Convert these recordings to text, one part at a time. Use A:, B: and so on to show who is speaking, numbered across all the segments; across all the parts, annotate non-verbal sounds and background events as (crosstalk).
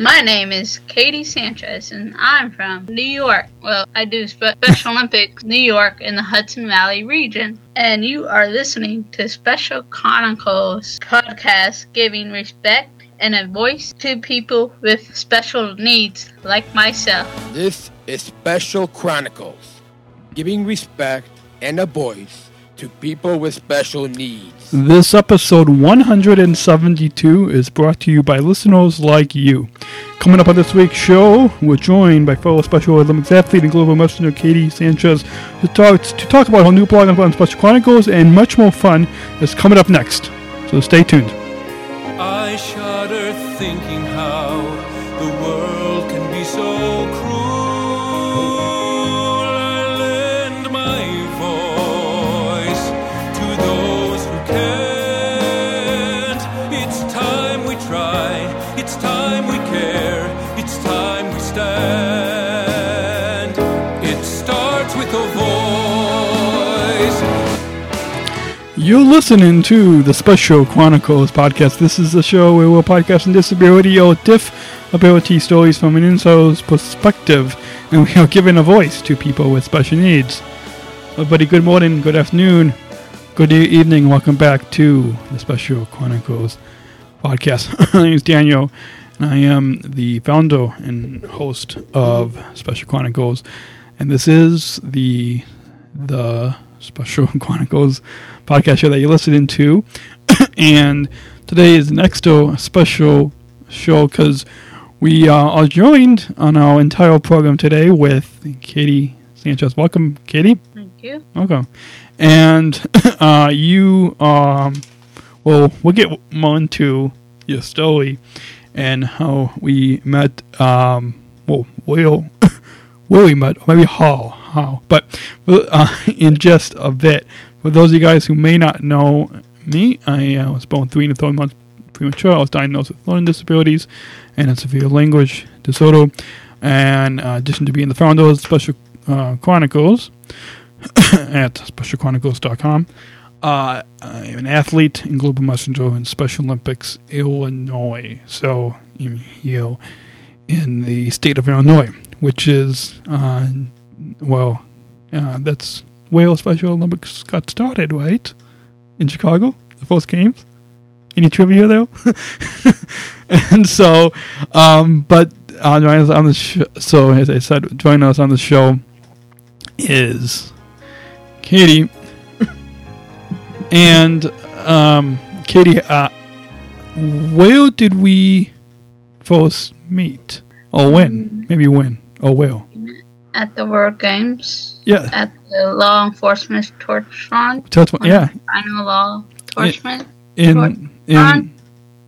A: My name is Katy Sanchez, and I'm from New York. Well, I do Special Olympics New York in the Hudson Valley region. And you are listening to Special Chronicles podcast, giving respect and a voice to people with special needs like myself.
B: This is Special Chronicles, giving respect and a voice to people with special needs.
C: This episode 172 is brought to you by listeners like you. Coming up on this week's show, we're joined by fellow Special Olympics athlete and global messenger Katy Sanchez to talk, to talk about her new blog on Special Chronicles and much more fun is coming up next. So stay tuned.
D: I shudder thinking
C: You're listening to the Special Chronicles podcast. This is the show where we're podcasting disability or diff ability stories from an insider's perspective, and we are giving a voice to people with special needs. Uh, Everybody, good morning, good afternoon, good evening. Welcome back to the Special Chronicles podcast. (laughs) My name is Daniel, and I am the founder and host of Special Chronicles, and this is the the Special (laughs) Chronicles podcast show that you're listening to. (coughs) and today is an extra special show because we uh, are joined on our entire program today with Katy Sanchez. Welcome, Katy.
A: Thank you.
C: Welcome. And (coughs) uh, you, um, well, we'll get more into your story and how we met. Um, well, Will, (coughs) where we met, or maybe how, how. But uh, (laughs) in just a bit, for those of you guys who may not know me, I uh, was born three and a third months premature. I was diagnosed with learning disabilities and a severe language disorder. And uh, in addition to being the founder of Special uh, Chronicles (coughs) at specialchronicles.com, uh, I'm an athlete and global messenger in Special Olympics Illinois. So here in the state of Illinois, which is, uh, well, uh, that's where Special Olympics got started, right? In Chicago, the first games. Any trivia though? (laughs) and so, um, but uh, joining us on the show. So as I said, joining us on the show is Katy, (laughs) and um, Katy. Uh, where did we first meet, or when? Maybe when, or where?
A: At the World Games,
C: Yeah,
A: at the Law Enforcement Torch Run,
C: tell us. Yeah,
A: Final Law Enforcement
C: in in
A: Ron?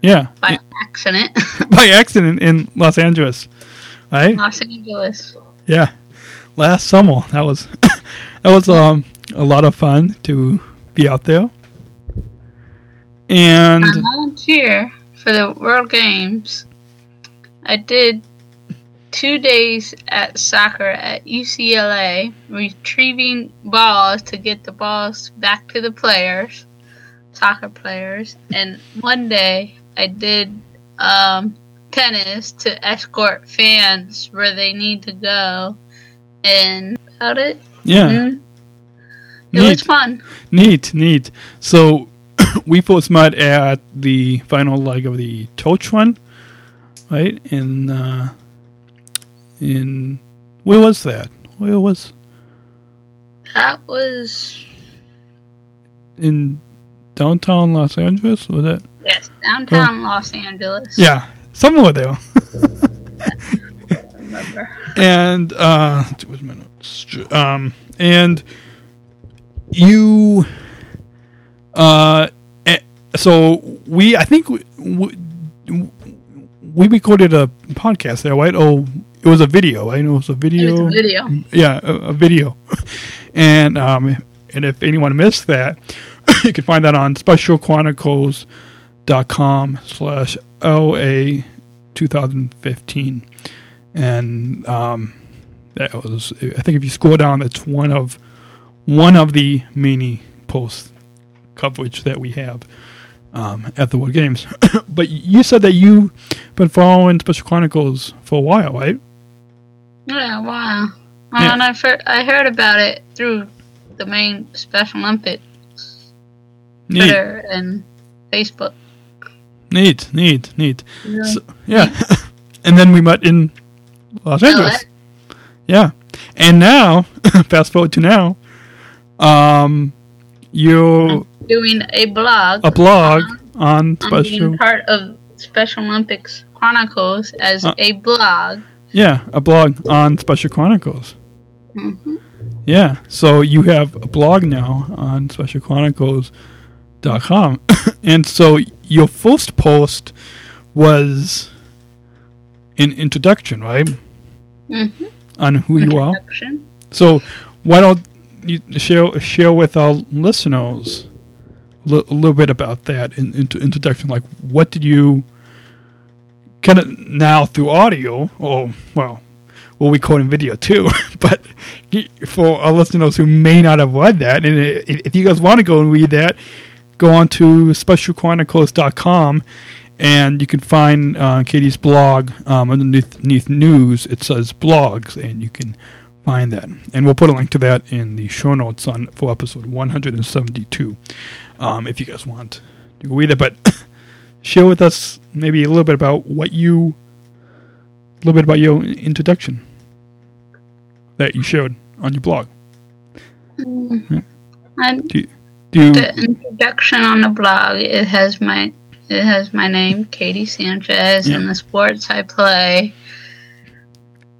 C: yeah
A: by accident, (laughs)
C: by accident in Los Angeles, right?
A: Los Angeles.
C: Yeah, last summer that was (coughs) that was um a lot of fun to be out there, and
A: I volunteer for the World Games. I did two days at soccer at UCLA, retrieving balls to get the balls back to the players, soccer players, and one day I did um, tennis to escort fans where they need to go, and about it.
C: yeah,
A: Mhm. It was
C: neat,
A: fun.
C: neat, neat. So (coughs) we first met at the final leg of the torch run, right? In uh, in where was that? Where was
A: That was
C: in downtown Los Angeles? Was it?
A: yes, downtown Los Angeles.
C: Yeah, somewhere there. (laughs) (laughs) and uh where's my notes? um and you uh eh, so we i think we, we, we recorded a podcast there right oh it was a video i know it was a
A: It
C: video
A: was a video.
C: yeah a, a video (laughs) and um and if anyone missed that (coughs) you can find that on specialchronicles.com slash la 2015 and um that was i think if you scroll down it's one of one of the many post coverage that we have um, at the World Games. (coughs) but you said that you've been following Special Chronicles for a while, right?
A: Yeah, wow.
C: Yeah.
A: And I fir- I heard about it through the main Special Olympics
C: Neat,
A: Twitter and Facebook.
C: neat, neat, neat.
A: Really?
C: So, yeah, (laughs) and then we met in Los Angeles. Yeah, and now, (laughs) fast forward to now, um, you
A: Doing a blog.
C: a blog on
A: on
C: special.
A: part of Special Olympics Chronicles as
C: Uh,
A: a blog.
C: Yeah, a blog on Special Chronicles.
A: hmm
C: Yeah, so you have a blog now on specialchronicles.com. (coughs) and so your first post was an introduction, right?
A: hmm
C: On who you are. So why don't you share share with our listeners a little bit about that in, in, introduction? Like, what did you of now through audio, or well, well, we call in video too, (laughs) but for our listeners who may not have read that, and if you guys want to go and read that, go on to specialchronicles.com and you can find uh, Katy's blog um, underneath, underneath news. It says blogs, and you can find that. And we'll put a link to that in the show notes on for episode 172, um, if you guys want to read it. But share with us maybe a little bit about what you, a little bit about your introduction that you showed on your blog. Mm.
A: And um,
C: Do you, do you,
A: the introduction on the blog it has my it has my name Katy Sanchez
C: Yeah.
A: and the sports I play.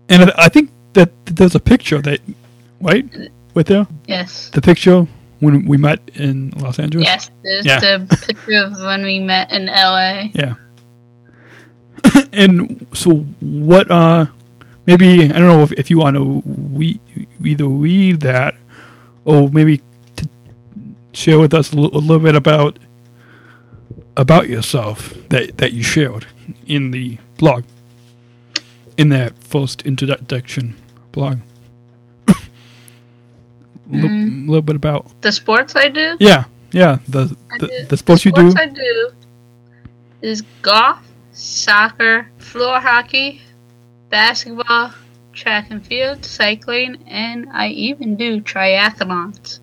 C: and I I think that there's a picture that, right, with there,
A: Yes.
C: the picture when we met in Los Angeles.
A: Yes, there's
C: Yeah.
A: the picture of when we met in LA.
C: Yeah. (coughs) and so what uh maybe I don't know if, if you want to we either read that or maybe to share with us a little bit about about yourself that that you shared in the blog in that first introduction blog. (coughs) A little,
A: Mm.
C: little bit about
A: The sports I do?
C: yeah yeah the the,
A: do-
C: the sports you do
A: sports I do is golf, soccer, floor hockey, basketball, track and field, cycling, and I even do triathlons.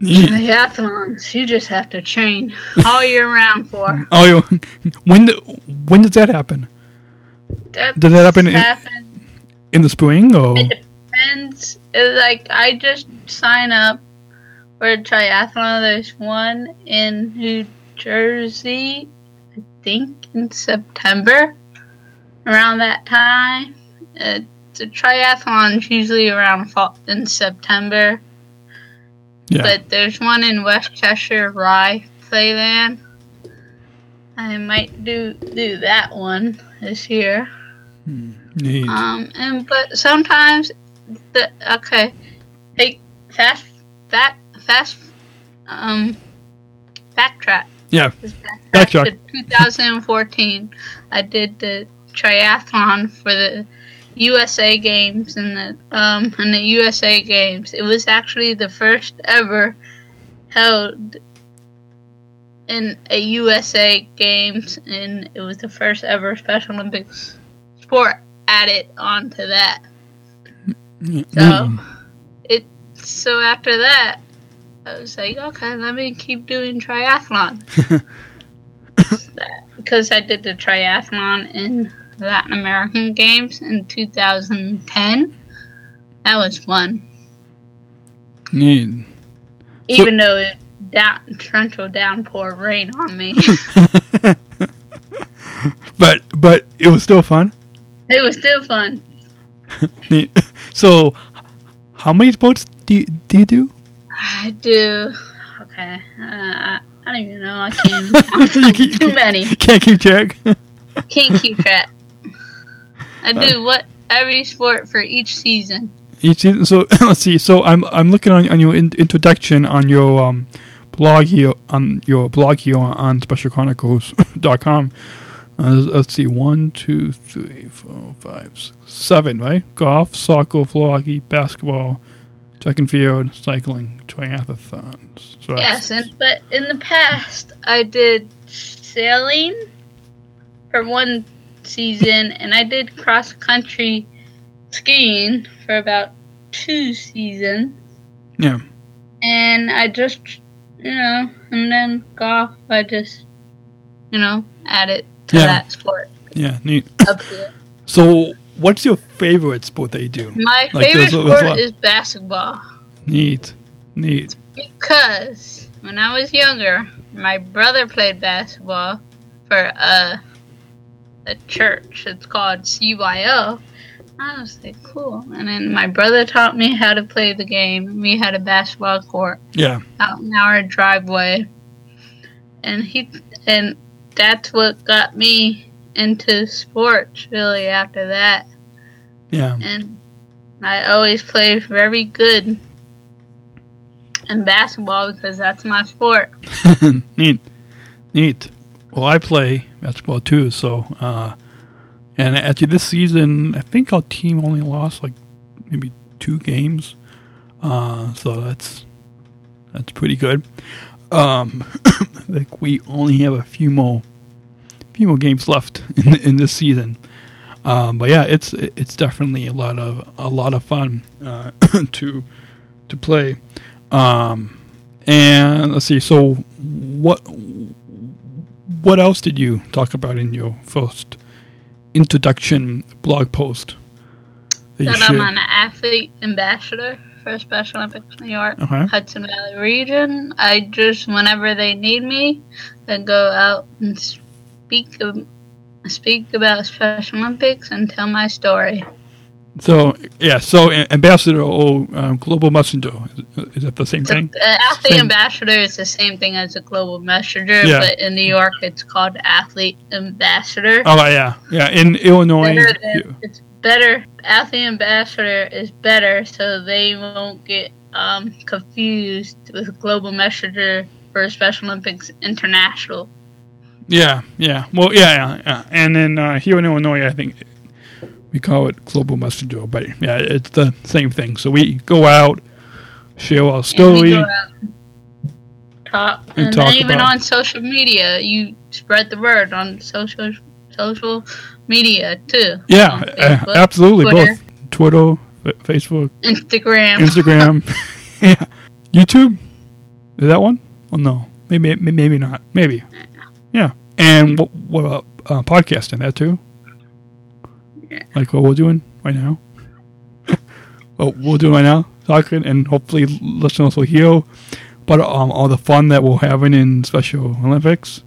C: Neat.
A: Triathlons, you just have to train all year round for. (laughs)
C: Oh, when do- when does that happen?
A: That
C: Does that happen in, in the spring or?
A: It depends. It's like I just sign up for a triathlon. There's one in New Jersey, I think in September. Around that time, uh, the triathlon's usually around fall in September.
C: Yeah.
A: But there's one in Westchester, Rye Playland. I might do do that one this year.
C: Neat.
A: Um, and but sometimes the okay, hey, fast, back, fast, um, backtrack.
C: yeah. Backtrack.
A: to 2014. I did the triathlon for the USA Games and the um and the USA Games. It was actually the first ever held in a USA Games, and it was the first ever Special Olympics sport added onto that. So
C: Mm.
A: it so after that, I was like, okay, let me keep doing triathlon (laughs) because I did the triathlon in Latin American Games in 2010. That was fun,
C: Neat.
A: even though it down torrential downpour rain on me. (laughs) (laughs)
C: but but it was still fun.
A: it was still fun.
C: Neat. So, how many sports do you, do you do?
A: I do. Okay, uh, I I don't even know. I can't (laughs)
C: You
A: too many. (laughs)
C: Can't keep track. (laughs)
A: Can't keep track. I do what every sport for each season.
C: Each season. So (coughs) let's see. So I'm I'm looking on, on your in, introduction on your um, blog here on your blog here on, on specialchronicles.com. Uh, let's see, one, two, three, four, five, six, seven, right? Golf, soccer, floor hockey, basketball, track and field, cycling, triathlons. So
A: Yes, and but in the past I did sailing for one season, and I did cross country skiing for about two seasons,
C: Yeah.
A: and I just, you know, and then golf I just, you know, added to
C: Yeah.
A: that sport
C: Yeah. Neat. (coughs) So, what's your favorite sport that you do?
A: My
C: Like,
A: favorite
C: there's there's
A: sport is basketball.
C: Neat. Neat.
A: Because when I was younger, my brother played basketball for a a church. It's called CYO. I was like, cool. And then my brother taught me how to play the game. We had a basketball court
C: Yeah.
A: out in our driveway, and he and that's what got me into sports. Really, after that,
C: Yeah.
A: and I always play very good in basketball because that's my sport. (laughs)
C: Neat. Neat. Well, I play basketball too, so uh and actually this season I think our team only lost like maybe two games. Uh so that's that's pretty good. Um (coughs) like we only have a few more few more games left in in this season. Um but yeah, it's it's definitely a lot of a lot of fun uh (coughs) to to play. Um and let's see. So, what what else did you talk about in your first introduction blog post? That
A: That I'm an athlete ambassador for Special Olympics New York,
C: Okay.
A: Hudson Valley region. I just, whenever they need me, I go out and speak speak about Special Olympics and tell my story.
C: So yeah, so ambassador or um, global messenger is, that the same thing?
A: uh, athlete
C: Same.
A: ambassador is the same thing as a global messenger,
C: Yeah.
A: but in New York it's called athlete ambassador.
C: Oh yeah, yeah. In Illinois,
A: than, it's better. Athlete ambassador is better, so they won't get um, confused with global messenger for Special Olympics International.
C: yeah, yeah. Well, yeah, yeah. yeah. And then uh, here in Illinois, I think we call it global messenger, but yeah, it's the same thing. So we go out, share our story.
A: and talk,
C: And
A: and,
C: talk
A: even on social media, you spread the word on social social media too.
C: Yeah, uh,
A: Facebook,
C: absolutely.
A: Twitter.
C: Both Twitter, Facebook,
A: Instagram.
C: Instagram, (laughs) (laughs) yeah, YouTube. Is that one? Oh no, maybe maybe not. Maybe. Yeah. And what, what about uh, podcasting? That too.
A: Yeah.
C: Like what we're doing right now. (laughs) what we're doing right now, talking, and hopefully listeners will hear But um, all the fun that we're having in Special Olympics.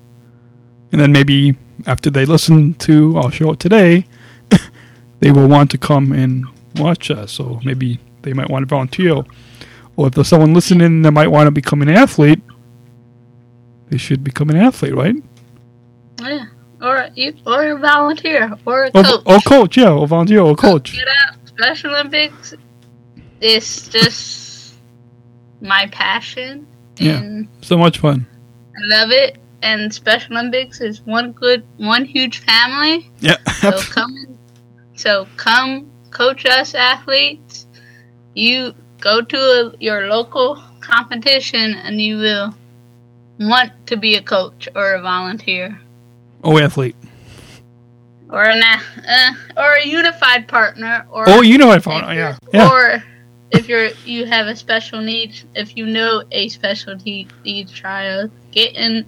C: And then maybe after they listen to our show today, (laughs) they will want to come and watch us. So maybe they might want to volunteer. Or if there's someone listening that might want to become an athlete, they should become an athlete, right?
A: yeah. Or or a volunteer, or a coach.
C: or coach, yeah, or volunteer, or coach.
A: Get out. Special Olympics is just my passion.
C: Yeah.
A: And
C: So much fun.
A: I love it. And Special Olympics is one good, one huge family.
C: Yeah.
A: So come, so come coach us athletes. You go to a, your local competition and you will want to be a coach or a volunteer
C: oh, athlete.
A: or an a- uh, or a unified partner or
C: Oh, you know I
A: if
C: found.
A: you're-
C: Yeah. Yeah.
A: Or if you're you have a special needs, if you know a special needs child, get in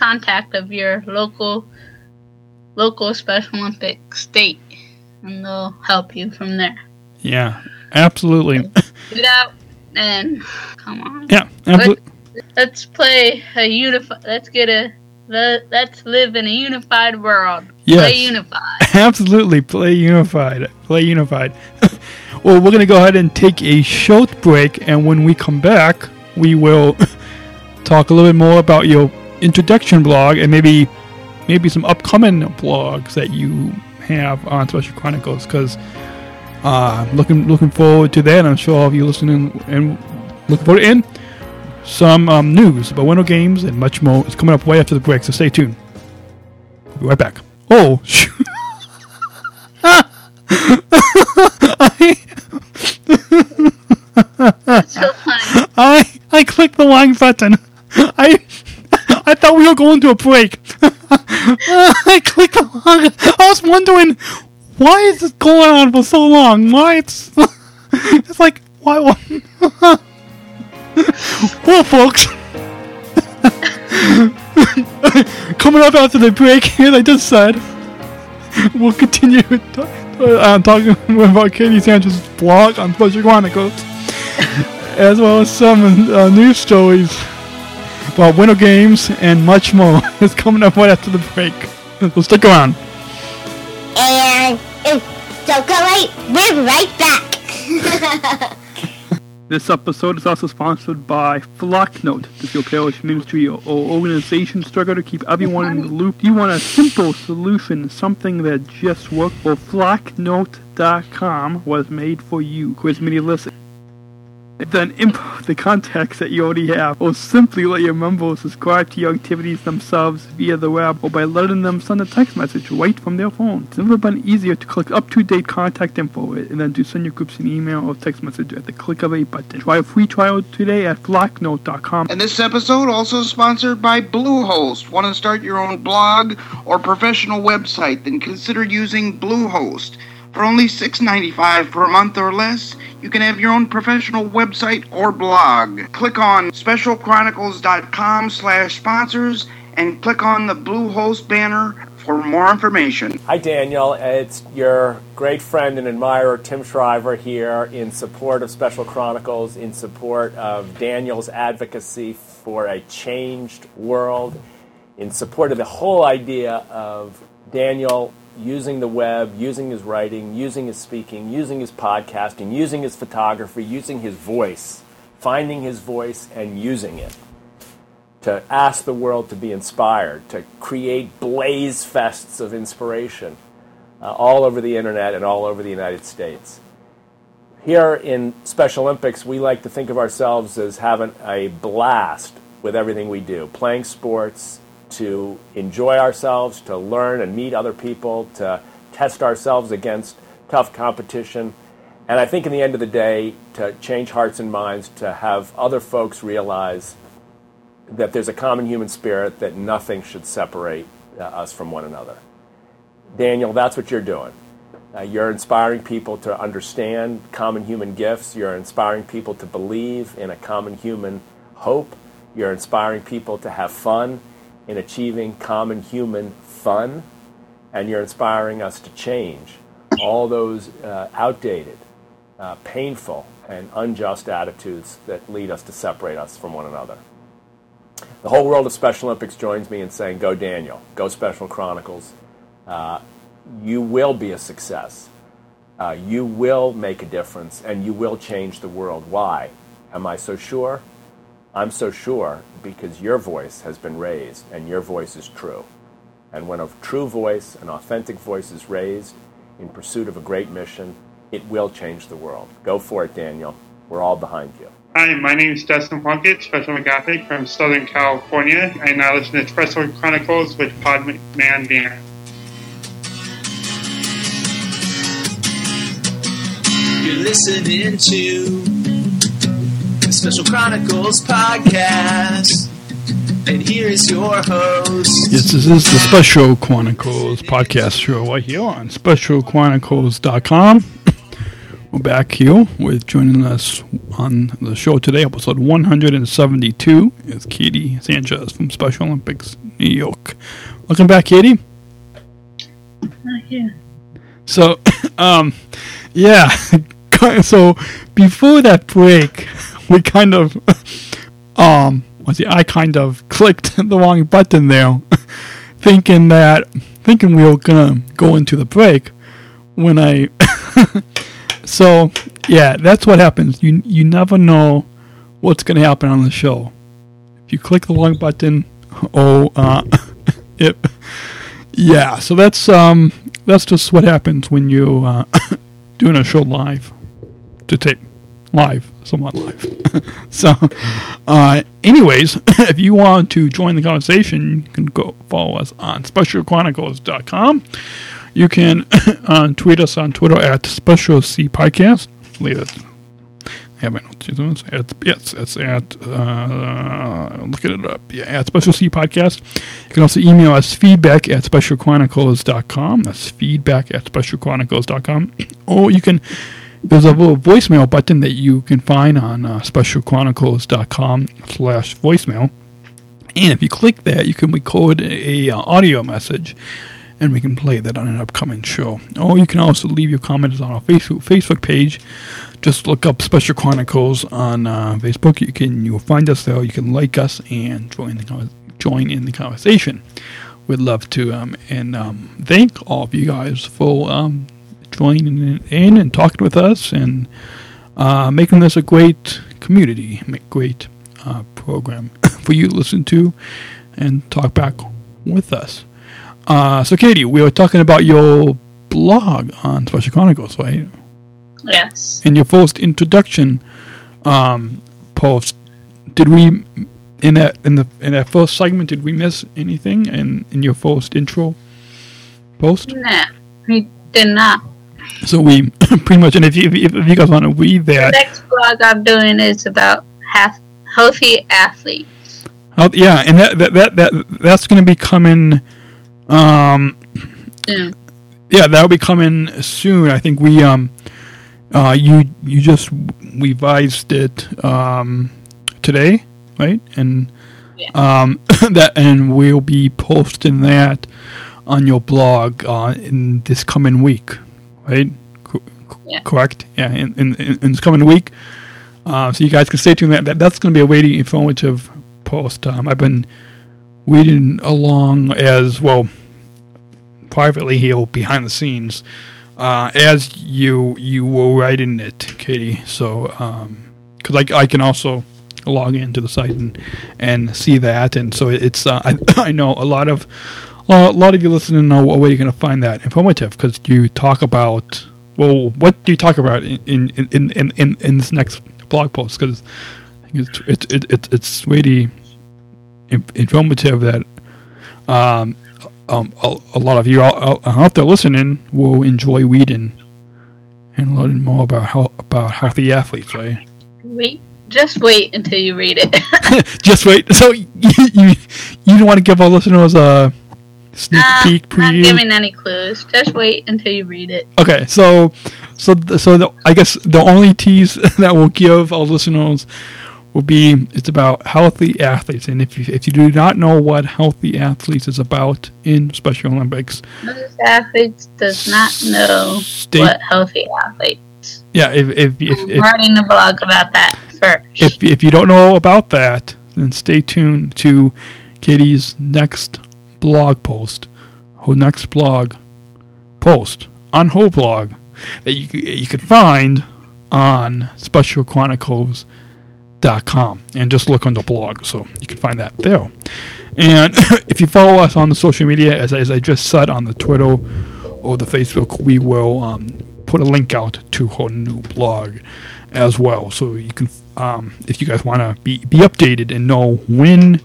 A: contact of your local local Special Olympic state, and they'll help you from there.
C: Yeah. Absolutely.
A: Get out and come on.
C: Yeah. Absolutely.
A: Let's play a unified. Let's get a. let- Let's live in a unified world.
C: Yes.
A: Play unified. (laughs)
C: Absolutely. Play unified. Play unified. (laughs) well, we're going to go ahead and take a short break. And when we come back, we will (laughs) talk a little bit more about your introduction blog and maybe maybe some upcoming blogs that you have on Special Chronicles. Because uh, looking looking forward to that. I'm sure all of you listening and looking forward to in some um, news about Winter Games and much more is coming up right after the break. So stay tuned. We'll be right back. Oh, shoot. (laughs) I I clicked the wrong button. I I thought we were going to a break. (laughs) I clicked wrong. I was wondering why is this going on for so long? Why it's (laughs) it's like why? (laughs) well, folks. Coming up after the break, as I just said, we'll continue t- uh, talking about Katy Sanchez's blog on Special Chronicles, as well as some uh, news stories about winter games and much more. (laughs) It's coming up right after the break. So stick around.
E: And don't go away. We're right back. (laughs)
C: This episode is also sponsored by Flocknote. Does your parish ministry or organization struggle to keep everyone in the loop? Do you want a simple solution, something that just works? Well, Flocknote.com was made for you. Quiz many listen. Then import (laughs) the contacts that you already have, or simply let your members subscribe to your activities themselves via the web, or by letting them send a text message right from their phone. It's never been easier to click up-to-date contact info and then to send your groups an email or text message at the click of a button. Try a free trial today at flocknote.com.
F: And this episode also sponsored by Bluehost. Want to start your own blog or professional website? Then consider using Bluehost. For only $6.95 per month or less, you can have your own professional website or blog. Click on specialchronicles.com slash sponsors and click on the Bluehost banner for more information.
G: Hi, Daniel. It's your great friend and admirer, Tim Shriver, here in support of Special Chronicles, in support of Daniel's advocacy for a changed world, in support of the whole idea of Daniel using the web, using his writing, using his speaking, using his podcasting, using his photography, using his voice, finding his voice and using it to ask the world to be inspired, to create blaze fests of inspiration uh, all over the internet and all over the United States. Here in Special Olympics, we like to think of ourselves as having a blast with everything we do, playing sports, to enjoy ourselves, to learn and meet other people, to test ourselves against tough competition. And I think in the end of the day, to change hearts and minds, to have other folks realize that there's a common human spirit, that nothing should separate uh, us from one another. Daniel, that's what you're doing. Uh, you're inspiring people to understand common human gifts. You're inspiring people to believe in a common human hope. You're inspiring people to have fun in achieving common human fun. And you're inspiring us to change all those uh, outdated, uh, painful, and unjust attitudes that lead us to separate us from one another. The whole world of Special Olympics joins me in saying, Go Daniel, go Special Chronicles. Uh, you will be a success. Uh, you will make a difference and you will change the world. Why? Am I so sure? I'm so sure because your voice has been raised and your voice is true. And when a true voice, an authentic voice is raised in pursuit of a great mission, it will change the world. Go for it, Daniel. We're all behind you.
H: Hi, my name is Dustin Plunkett, Special McGothic from Southern California, and I listen to Special Chronicles with Podman Dan.
I: You're listening to the Special Chronicles podcast. And here's your host.
C: Yes, this is the Special Chronicles podcast show right here on specialchronicles.com. We're back here with joining us on the show today, episode 172, is Katy Sanchez from Special Olympics New York. Welcome back, Katy.
A: Not here.
C: So, (coughs) um, yeah. (laughs) So before that break, we kind of, (laughs) um, see, I kind of (laughs) clicked the wrong button there, (laughs) thinking that, thinking we were gonna go into the break. When I, so yeah, that's what happens. You you never know what's gonna happen on the show. If you click the wrong button, oh, uh, it, yeah. So that's um, that's just what happens when you uh, (coughs) doing a show live to tape live, somewhat live. (laughs) so, uh, anyways, (laughs) if you want to join the conversation, you can go follow us on specialchronicles.com. You can (coughs) uh, tweet us on Twitter at Special C Podcast. Leave us have my notes. It's yes, it's at, uh, looking it up. Yeah, at Special C Podcast. You can also email us feedback at specialchronicles.com. That's feedback at specialchronicles.com. (coughs) Or you can, there's a little voicemail button that you can find on uh, specialchronicles.com slash voicemail. And if you click that, you can record a, uh, audio message and we can play that on an upcoming show. Or you can also leave your comments on our Facebook Facebook page. Just look up Special Chronicles on uh, Facebook. You can you'll find us there. You can like us and join the join in the conversation. We'd love to um, and um, thank all of you guys for um, joining in and talking with us and uh, making this a great community, make great uh, program (coughs) for you to listen to and talk back with us. Uh, so, Katy, we were talking about your blog on Special Chronicles, right?
A: Yes.
C: In your first introduction um, post, did we in that in the in that first segment did we miss anything in in your first intro post?
A: Nah, we did not.
C: So we (coughs) pretty much, and if you if, if you guys want to read that, The
A: next blog I'm doing is about half healthy athletes.
C: oh, yeah, and that that that, that that's going to be coming. Um,
A: Soon.
C: yeah, that'll be coming soon. I think we um, uh, you you just revised it um today, right? And um, (coughs) that and we'll be posting that on your blog uh, in this coming week, right? Co-
A: Yeah.
C: Correct. Yeah, in, in, in this coming week. Uh, so you guys can stay tuned. That, that that's going to be a really informative post. Um, I've been reading along as well privately here behind the scenes uh, as you you were writing it, Katy. So because I, I can also log into the site and and see that, and so it's uh, I, (coughs) I know a lot of a lot of you listening know what where you're going to find that informative because you talk about well what do you talk about in in in in, in, in this next blog post because it's it's it, it, it's really informative that um, um, a, a lot of you out, out- out there listening will enjoy reading and learning more about how about healthy athletes, right?
A: Wait, just wait until you read it. (laughs)
C: Just wait. So (laughs) you you, you don't want to give our listeners a sneak
A: Nah,
C: peek
A: Uh, not giving any clues. Just wait until you read it.
C: Okay, so so so the, I guess the only tease (laughs) that we'll give our listeners will be it's about healthy athletes, and if you if you do not know what healthy athletes is about in Special Olympics,
A: Most athletes does not know
C: Stay-
A: what healthy athletes.
C: yeah, if if if, if,
A: writing a blog about that first.
C: if if you don't know about that, then stay tuned to Katy's next blog post, her next blog post on her blog that you you can find on specialchronicles.com and just look on the blog so you can find that there. And (coughs) if you follow us on the social media, as, as I just said on the Twitter or the Facebook, we will um, put a link out to her new blog as well. So you can, um, if you guys want to be, be updated and know when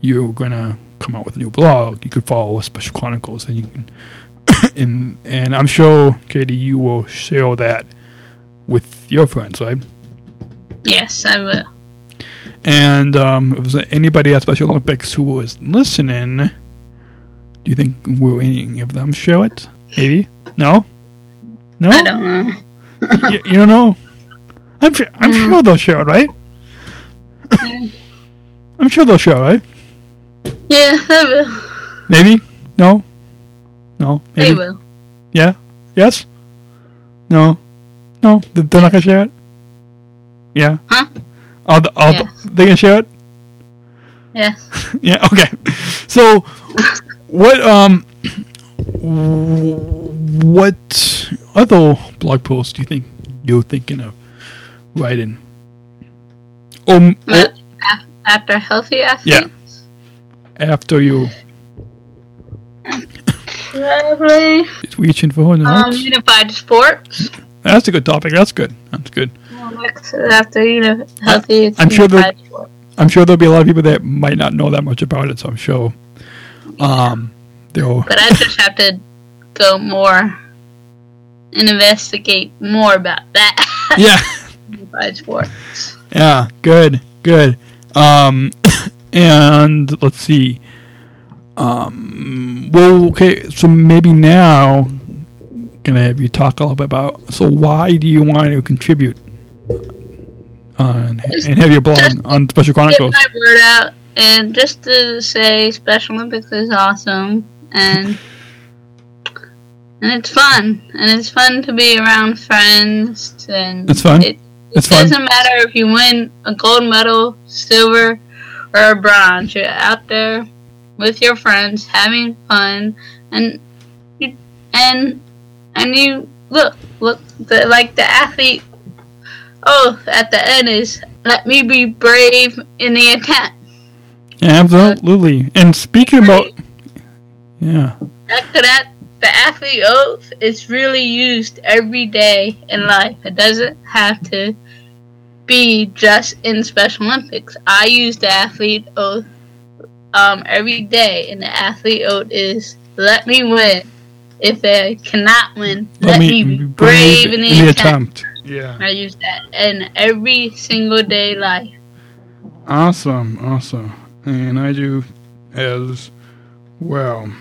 C: you're to come out with a new blog, you could follow Special Chronicles and you can, (coughs) and, and I'm sure, Katy, you will share that with your friends, right?
A: yes, I will.
C: And um, if there's anybody at Special Olympics who was listening, do you think will any of them show it? Maybe? No? No?
A: I don't know.
C: you, you don't know? I'm sure, I'm sure they'll show it, right? I'm sure they'll show it, right?
A: Yeah, I will.
C: Maybe? No? No?
A: They
C: Maybe?
A: will.
C: Yeah? Yes? No? No? They- They're not gonna share it? Yeah?
A: Huh?
C: Are the, are
A: Yes.
C: the, they gonna share it?
A: Yes. (laughs)
C: yeah. Okay. So, what um, what other blog posts do you think you're thinking of writing? Um,
A: after healthy athletes,
C: yeah. After you
A: probably
C: reaching for the
A: um, unified sports.
C: That's a good topic. That's good. That's good.
A: Well, next after uni- healthy, it's
C: I'm sure
A: unified sports.
C: I'm sure there'll be a lot of people that might not know that much about it. So I'm sure um, they'll
A: But I just have to go more and investigate more about that.
C: yeah, (laughs)
A: by sports.
C: Yeah, good, good. Um, (laughs) and let's see. Um, well, okay, so maybe now, gonna have you talk a little bit about. So, why do you want to contribute on and have your blog on Special Chronicles?
A: Get my word out, and just to say, Special Olympics is awesome, and and it's fun, and it's fun to be around friends, and
C: It's fun.
A: It, it
C: fun.
A: doesn't matter if you win a gold medal, silver, or a bronze. You're out there with your friends having fun, and you and and you look look the, like the athlete. Oh, at the end is let me be brave in the attempt.
C: Absolutely. And speaking about, yeah,
A: That, that the athlete oath is really used every day in life. It doesn't have to be just in Special Olympics. I use the athlete oath um, every day, and the athlete oath is "Let me win." If I cannot win, let, me, be brave in the, attempt.
C: Yeah.
A: I use that in every single day life.
C: Awesome, awesome. And I do as well.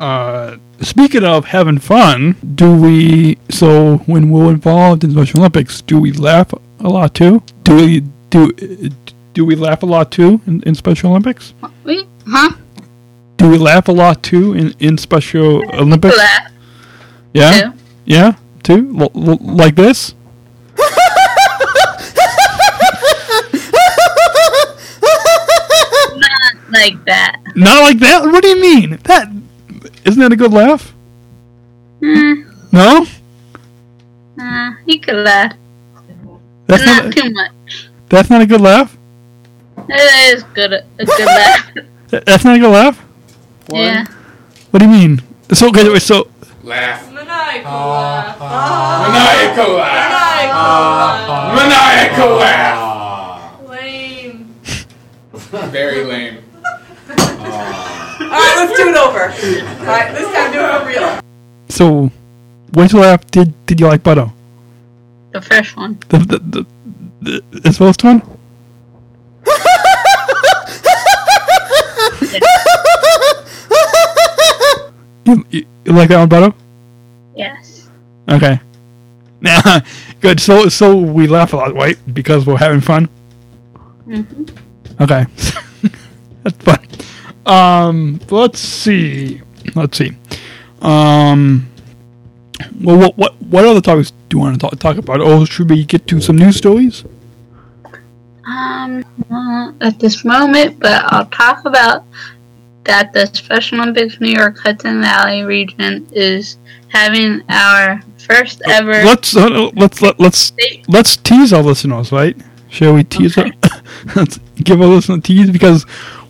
C: Uh, speaking of having fun, do we, so when we're involved in Special Olympics, do we laugh a lot too? Do we, do, do we laugh a lot too in, in Special Olympics?
A: We, huh?
C: Do we laugh a lot too in, in Special Olympics?
A: Laugh.
C: Yeah?
A: too.
C: Yeah? Too? L- l- like this?
A: Not like that.
C: Not like that? What do you mean? That, isn't that a good laugh?
A: Hmm.
C: No?
A: Uh, you could laugh.
C: That's
A: not
C: not,
A: too much.
C: that's not a good laugh?
A: It is good. A good laugh. (laughs)
C: That's not a good laugh?
A: yeah.
C: What do you mean? So okay, wait, so
B: Laugh.
J: Maniacal laugh.
B: Maniacal laugh. Maniacal laugh.
J: Lame.
B: Very lame.
J: Alright, let's do it over. Alright, this time do it for real.
C: so which laugh did did you like better?
A: The first one.
C: The the the, the this first one? (laughs) you, you, you like that one better?
A: Yes.
C: Okay. Nah, (laughs) good. So so we laugh a lot, right? Because we're having fun.
A: hmm
C: Okay. (laughs) That's fun. Um, let's see. Let's see. Um, well, what what what other topics you want to talk, talk about? Oh, should we get to some news stories?
A: Um, well, at this moment, but I'll talk about that the Special Olympics New York Hudson Valley region is having our first ever.
C: Let's uh, let's let, let's let's tease our listeners, right? Shall we tease? our- (laughs) let's give our listeners a tease because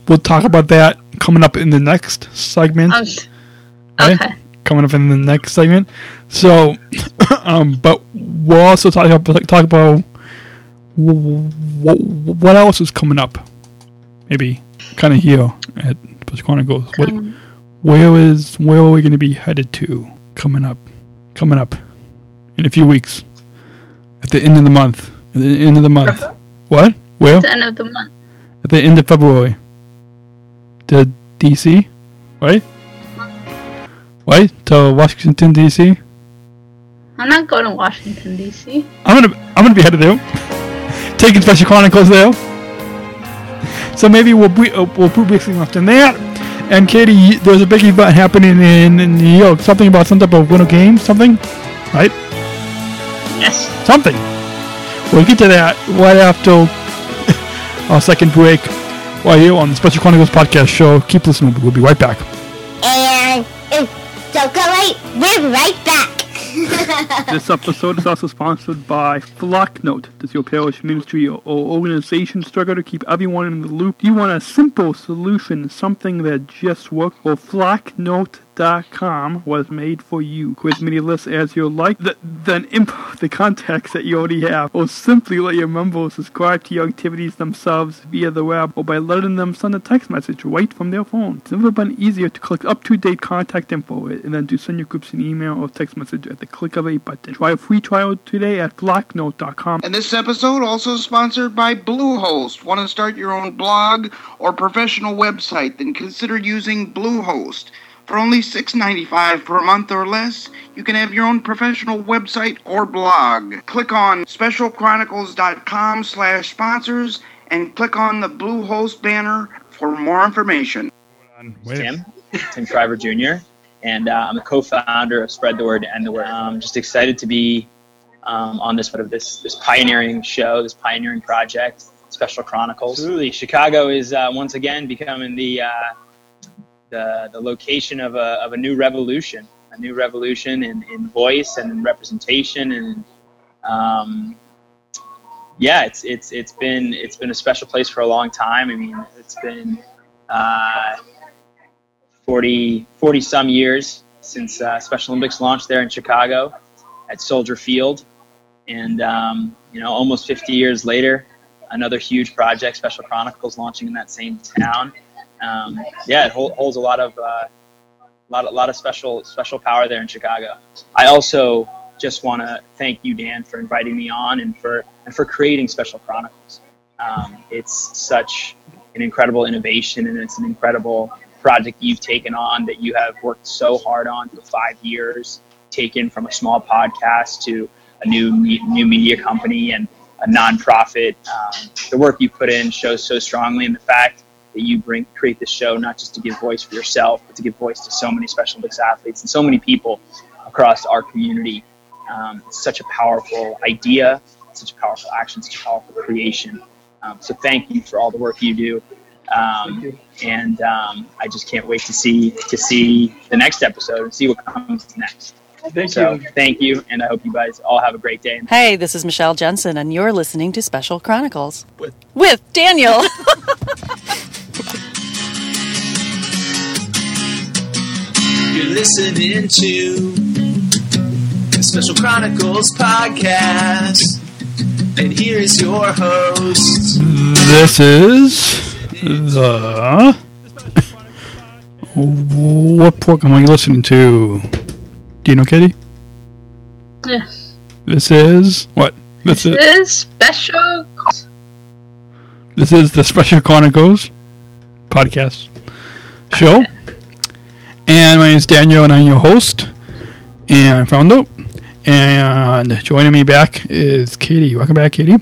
C: we'll talk about that coming up in the next segment.
A: Um,
C: right?
A: okay.
C: Coming up in the next segment. So, (coughs) um, but we'll also talk about talk about what, what else is coming up. Maybe kind of here at Special Chronicles. What,
A: Um,
C: where is where are we going to be headed to coming up? Coming up in a few weeks. At the end of the month. At the end of the month. What? Where?
A: At the end of the month.
C: At the end of February. To DC, right? Right? To Washington DC.
A: I'm not going to Washington D.C.
C: I'm gonna I'm gonna be headed there. (laughs) Taking Special Chronicles there. So maybe we'll be, uh, we'll put briefly left in that. And Katy, there's a big event happening in, in New York. Something about some type of Winter game, something, right?
A: Yes.
C: Something. We'll get to that right after (laughs) our second break. Right you on the Special Chronicles podcast show. Keep listening. We'll be right back.
E: And don't go away. We're right back. (laughs)
C: This episode is also sponsored by Flocknote. Does your parish ministry or organization struggle to keep everyone in the loop? Do you want a simple solution, something that just works? Well, Flocknote quizmedia.com was made for you. Quiz Media lists as you like, th- then input (laughs) the contacts that you already have, or simply let your members subscribe to your activities themselves via the web, or by letting them send a text message right from their phone. It's never been easier to collect up-to-date contact info and then to send your groups an email or text message at the click of a button. Try a free trial today at flocknote.com.
F: And this episode also sponsored by Bluehost. Want to start your own blog or professional website? Then consider using Bluehost. For only $6.95 per month or less, you can have your own professional website or blog. Click on specialchronicles.com slash sponsors and click on the Bluehost banner for more information.
K: Tim, (laughs) Tim Shriver Jr., and uh, I'm a co-founder of Spread the Word to End the Word. I'm just excited to be um, on this sort of this this pioneering show, this pioneering project, Special Chronicles. Absolutely, Chicago is uh, once again becoming the uh, the the location of a of a new revolution, a new revolution in, in voice and in representation and. Um, yeah, it's it's it's been it's been a special place for a long time. I mean, it's been uh, 40, 40 some years since uh, Special Olympics launched there in Chicago at Soldier Field, and um, you know, almost 50 years later, another huge project, Special Chronicles, launching in that same town. Um, yeah, it hold, holds a lot of uh, lot, a lot of special special power there in Chicago. I also just want to thank you, Dan, for inviting me on and for and for creating Special Chronicles. Um, it's such an incredible innovation, and it's an incredible project you've taken on that you have worked so hard on for five years, taken from a small podcast to a new new media company and a nonprofit. Um, the work you put in shows so strongly, and the fact that you bring create this show not just to give voice for yourself, but to give voice to so many Special Olympics athletes and so many people across our community. Um, it's such a powerful idea, such a powerful action, such a powerful creation. Um, so thank you for all the work you do. Um, and um, I just can't wait to see to see the next episode and see what comes next.
C: Thank
K: so,
C: you.
K: Thank you, and I hope you guys all have a great day.
L: Hey, this is Michelle Jensen, and you're listening to Special Chronicles with, with Daniel. (laughs)
I: You're listening to the Special Chronicles podcast. And here is your host.
C: This is the. (laughs) What program are you listening to? Do you know, Katy?
A: Yes.
C: This is what? This
A: This
C: is
A: is special.
C: this is the Special Chronicles podcast show, and my name is Daniel, and I'm your host and founder. And joining me back is Katy. Welcome back, Katy.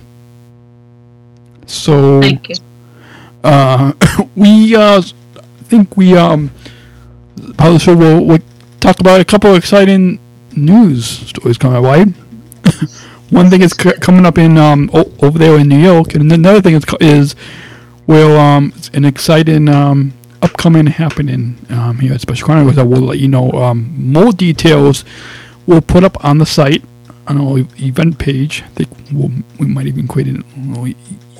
C: So,
A: Thank you.
C: uh, (coughs) we uh, think we um, of the show will talk about a couple of exciting news stories coming up, right? (laughs) One thing is c- coming up in um, o- over there in New York, and another thing is co- is well um, it's an exciting um, upcoming happening um, here at Special Chronicles. I will let you know um, more details. We'll put up on the site on our event page. I think we'll, we might even create an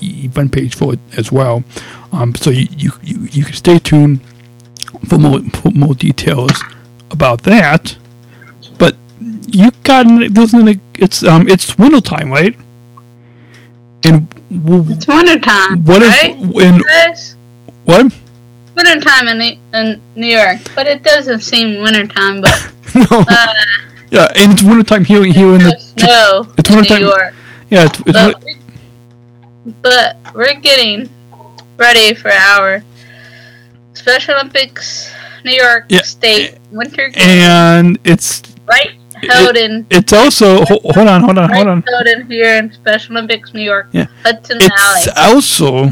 C: event page for it as well. Um, so you, you, you, you can stay tuned for more for more details about that. But you got an, it's um it's winter time, right? And w-
A: It's winter time.
C: what if
A: right?
C: when
A: Yes.
C: what?
A: winter time in, New- in New York, but it doesn't seem winter time. But (laughs)
C: no.
A: uh,
C: Yeah, and it's winter time here here in the
A: snow
C: it's
A: in
C: winter
A: New
C: time.
A: York.
C: Yeah, it's, it's
A: But, but we're getting ready for our Special Olympics New York
C: Yeah,
A: State Winter Games,
C: and it's
A: right held in
C: it's also ho- hold on, hold on, hold on.
A: held in here in Special Olympics New York,
C: Yeah.
A: Hudson
C: It's
A: Valley.
C: also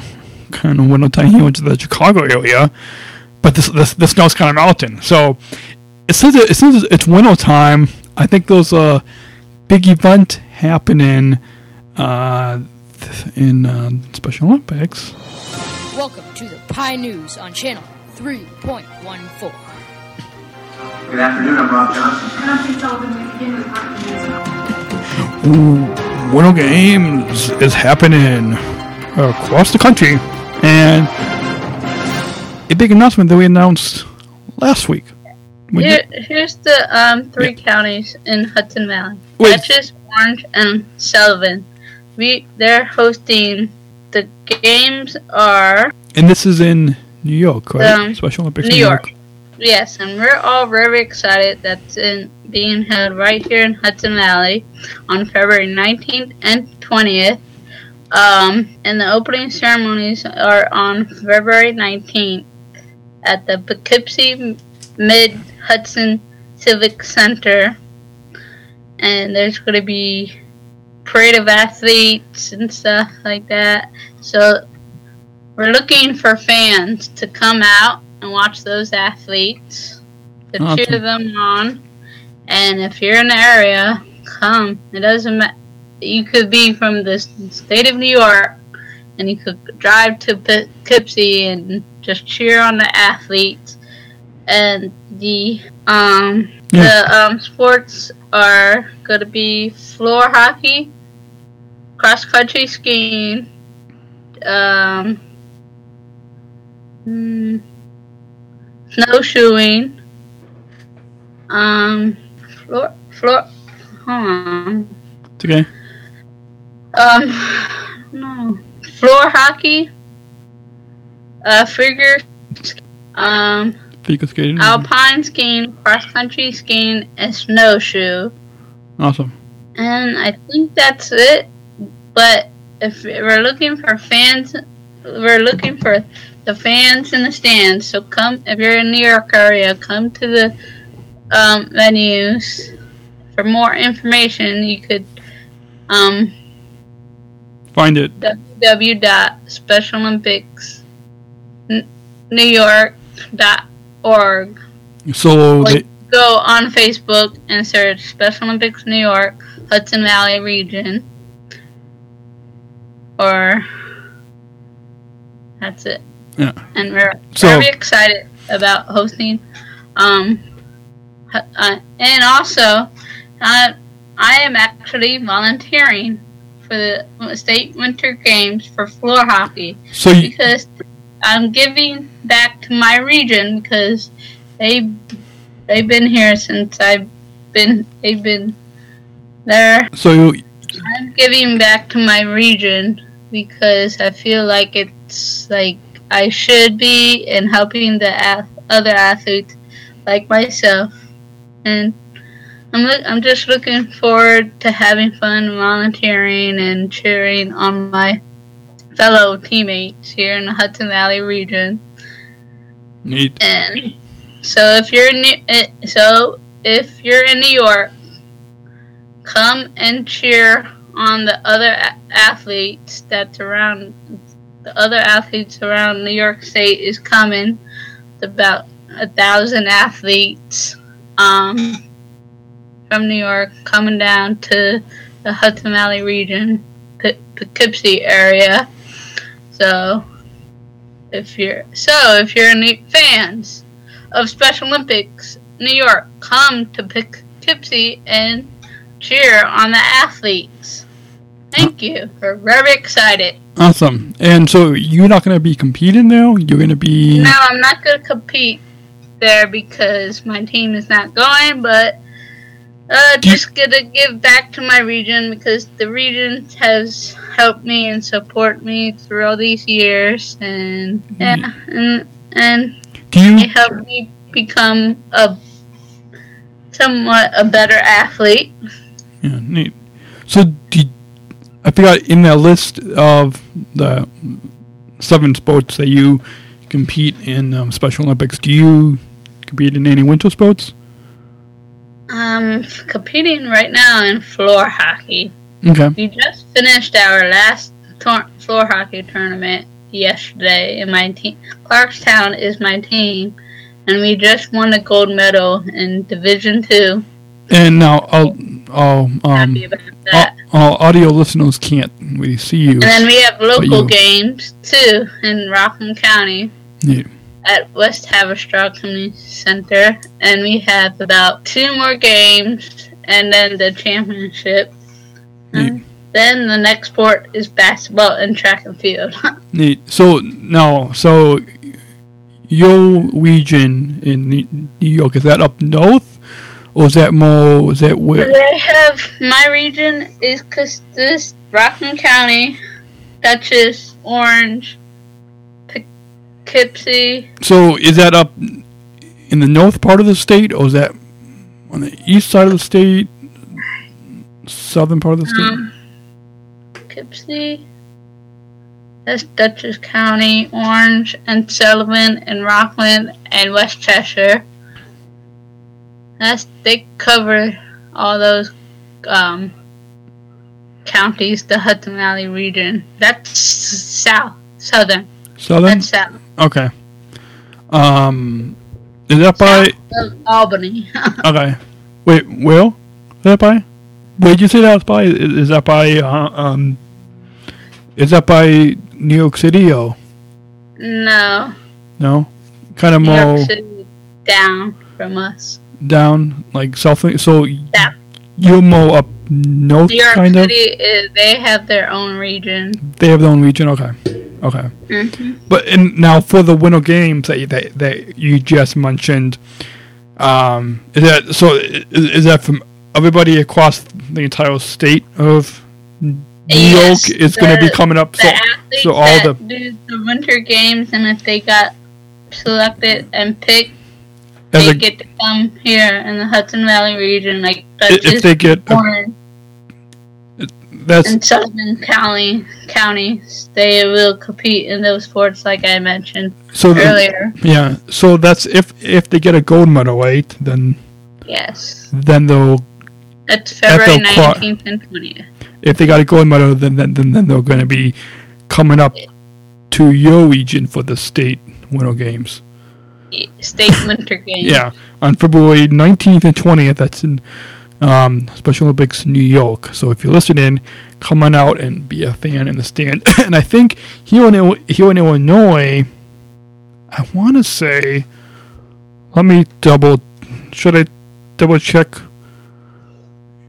C: kind of winter time here into the Chicago area, but this this the snow's kind of melting. So it says it, it says it's winter time. I think there's a big event happening uh, in uh, Special Olympics.
M: Welcome to the Pi News on channel 3.14.
N: Good afternoon, I'm Rob Johnson.
C: Ooh, Winter Games is happening across the country, and a big announcement that we announced last week. Would
A: Here, here's the um, three counties in Hudson Valley:
C: Wait.
A: Dutchess, Orange, and Sullivan. We they're hosting the games are
C: And this is in New York, right?
A: Um,
C: Special Olympics
A: New York. Yes, and we're all very excited that's in being held right here in Hudson Valley on February 19th and 20th. Um, and the opening ceremonies are on February 19th at the Poughkeepsie Mid Hudson Civic Center. And there's going to be parade of athletes and stuff like that. So we're looking for fans to come out and watch those athletes, to cheer them on. And if you're in the area, come. It doesn't matter. You could be from the state of New York, and you could drive to Poughkeepsie and just cheer on the athletes. And the um
C: Yeah.
A: the um sports are going to be floor hockey, cross country skiing, um, mm, snowshoeing, um, floor, floor, hold on,
C: It's okay.
A: um, no, floor hockey, uh, figure, um,
C: Figure skating.
A: alpine skiing, cross country skiing, and snowshoe.
C: Awesome.
A: And I think that's it. But if we're looking for fans, we're looking for the fans in the stands. So come if you're in the New York area, come to the um, venues. For more information, you could um,
C: Find it.
A: www.specialolympicsnewyork.org.
C: So they,
A: go on Facebook and search Special Olympics New York, Hudson Valley region. Or that's it.
C: Yeah.
A: And we're
C: So-
A: very excited about hosting. Um, uh, and also, uh, I am actually volunteering for the state winter games for floor hockey
C: So you,
A: because I'm giving back to my region because they they've been here since I've been they've been there.
C: so you,
A: I'm giving back to my region because I feel like it's like I should be in helping the ath- other athletes like myself, and I'm look- I'm just looking forward to having fun, volunteering, and cheering on my fellow teammates here in the Hudson Valley region.
C: neat.
A: And so if you're in New- eh, so if you're in New York, come and cheer on the other a- athletes that's around. The other athletes around New York State is coming. About a thousand athletes um, from New York coming down to the Hudson Valley region, P- Poughkeepsie area. So if you're so if you're any fans of Special Olympics New York, come to Poughkeepsie and cheer on the athletes. Thank you. We're very excited.
C: Awesome. And so you're not going to be competing now? You're going to be.
A: No, I'm not going to compete there because my team is not going, but uh, just gonna give back to my region because the region has helped me and support me through all these years, and yeah, and and
C: Do you
A: it helped me become a somewhat a better athlete.
C: Yeah, neat. So, do I forgot in that list of the seven sports that you compete in um, Special Olympics, do you compete in any winter sports?
A: I'm competing right now in floor hockey.
C: Okay.
A: We just finished our last tor- floor hockey tournament yesterday, and my team, Clarkstown, is my team, and we just won a gold medal in Division Two.
C: And now, I'll, I'll, um,
A: that.
C: all, all audio listeners can't really see you.
A: And then we have local games too in Rockland County
C: Yeah.
A: at West Haverstraw Community Center, and we have about two more games, and then the championship. And um, then the next sport is basketball and track and field. (laughs)
C: Neat. So now, so your region in New York is that up north, or is that more? Is that where?
A: They have my region is this Rockland County, Dutchess, Orange, Poughkeepsie.
C: So is that up in the north part of the state, or is that on the east side of the state, southern part of the state?
A: Um, Poughkeepsie. That's Dutchess County, Orange, and Sullivan, and Rockland, and Westchester. That's they cover all those um, counties, the Hudson Valley region. That's south, southern.
C: Southern.
A: That's south
C: Okay. Um, is that by?
A: of Albany. (laughs)
C: Okay. Wait, Will? Is that by? Where'd you say that was by? Is, is that by? Uh, um, is that by New York City or
A: no,
C: no? Kind of
A: New
C: more
A: York City down from us.
C: Down, like south. So
A: Yeah.
C: you're more up north,
A: New York
C: kind of.
A: Is, they have their own region.
C: They have their own region. Okay. Okay.
A: Mhm.
C: But in, now for the Winter Games that you, that, that you just mentioned, um, is that so? Is, is that from everybody across the entire state of New
A: Yes,
C: York is going to be coming up? So, so all the
A: do the Winter Games, and if they got selected and picked,
C: As
A: they
C: a-
A: get to come here in the Hudson Valley region, like
C: if they get a-
A: Orange,
C: that's
A: and Sullivan County counties, they will compete in those sports, like I mentioned
C: so the-
A: earlier.
C: yeah. So that's if if they get a gold medal, right? Then
A: Yes,
C: then they'll
A: that's
C: the
A: February nineteenth and twentieth.
C: if they got a gold medal, then then then, then they're going to be coming up to your region for the state Winter Games.
A: State Winter Games.
C: Yeah, on February 19th and 20th. That's in um, Special Olympics New York. So if you're listening, come on out and be a fan in the stand. (laughs) and I think here in here in Illinois, I want to say, let me double. Should I double check?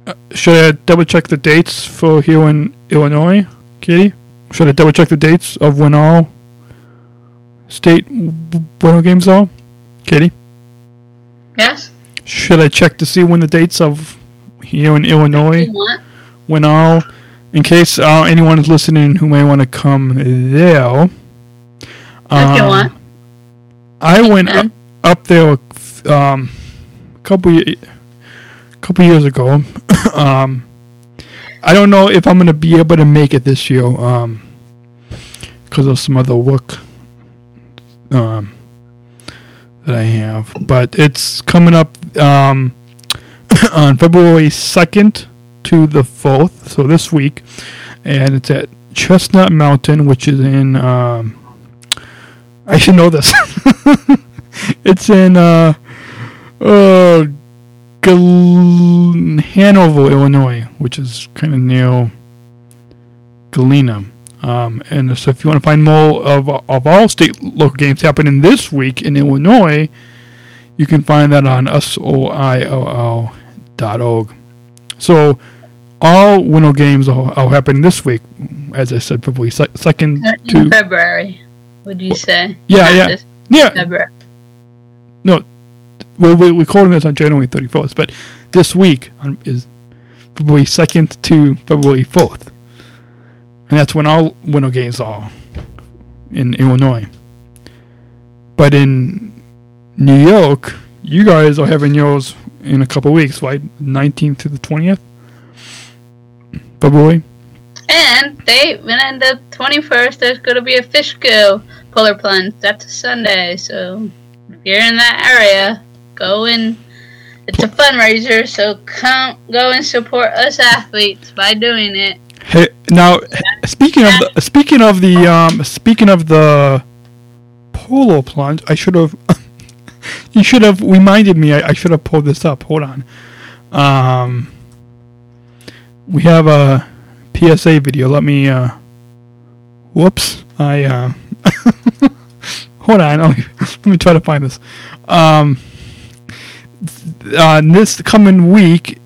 C: Uh, should I double check the dates for here in Illinois, Katy? Should I double check the dates of when all state Winter Games are, Katy?
A: Yes.
C: Should I check to see when the dates of here in Illinois? When all, in case uh, anyone is listening who may want to come there.
A: If you
C: um,
A: want.
C: I went up, up there um, a couple couple years ago. (coughs) um, I don't know if I'm gonna be able to make it this year um, because of some other work um, that I have. But it's coming up um, (coughs) on February 2nd to the 4th, so this week, and it's at Chestnut Mountain, which is in. Um, I should know this. (laughs) it's in uh, uh, Gal- Hanover, Illinois, which is kind of near Galena. Um, and so, if you want to find more of of all state local games happening this week in Illinois, you can find that on soill.org. So, all winter games are, are happening this week, as I said, February se- second to
A: February, would you say?
C: Yeah, yeah.
A: this
C: Yeah.
A: February.
C: No, we're, we're recording this on January 31st, but this week is February 2nd to February 4th. And that's when all winter games are in Illinois. But in New York, you guys are having yours in a couple weeks, right? 19th to the 20th? February?
A: And they and on the twenty first there's gonna be a Fishkill polar plunge. That's a Sunday, so if you're in that area, go and it's a fundraiser, so come go and support us athletes by doing it.
C: Hey, now speaking of the speaking of the um speaking of the polo plunge, I should have (laughs) you should have reminded me. I, I should have pulled this up. Hold on. Um, we have a PSA video. Let me. Uh, whoops. I. Uh, (laughs) hold on. Let me, (laughs) let me try to find this. Um, uh, this coming week,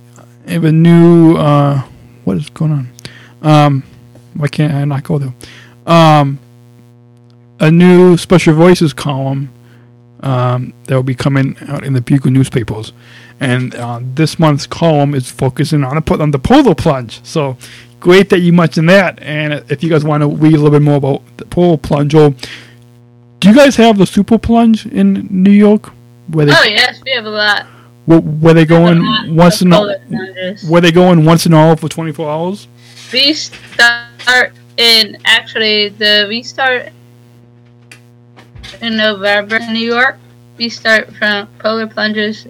C: I have a new. Uh, what is going on? Um, why can't I not go there? Um, a new special voices column um, that will be coming out in the Bugle newspapers. And uh, this month's column is focusing on the, on the polo plunge. So great that you mentioned that. And if you guys want to read a little bit more about the polo plunge, or do you guys have the super plunge in New York? Where they,
A: Oh yes, we have a lot.
C: where, where they going once in
A: polar
C: a,
A: plunges.
C: where they going once in all for 24 hours?
A: We start in actually the we start in November in New York. We start from polar plunges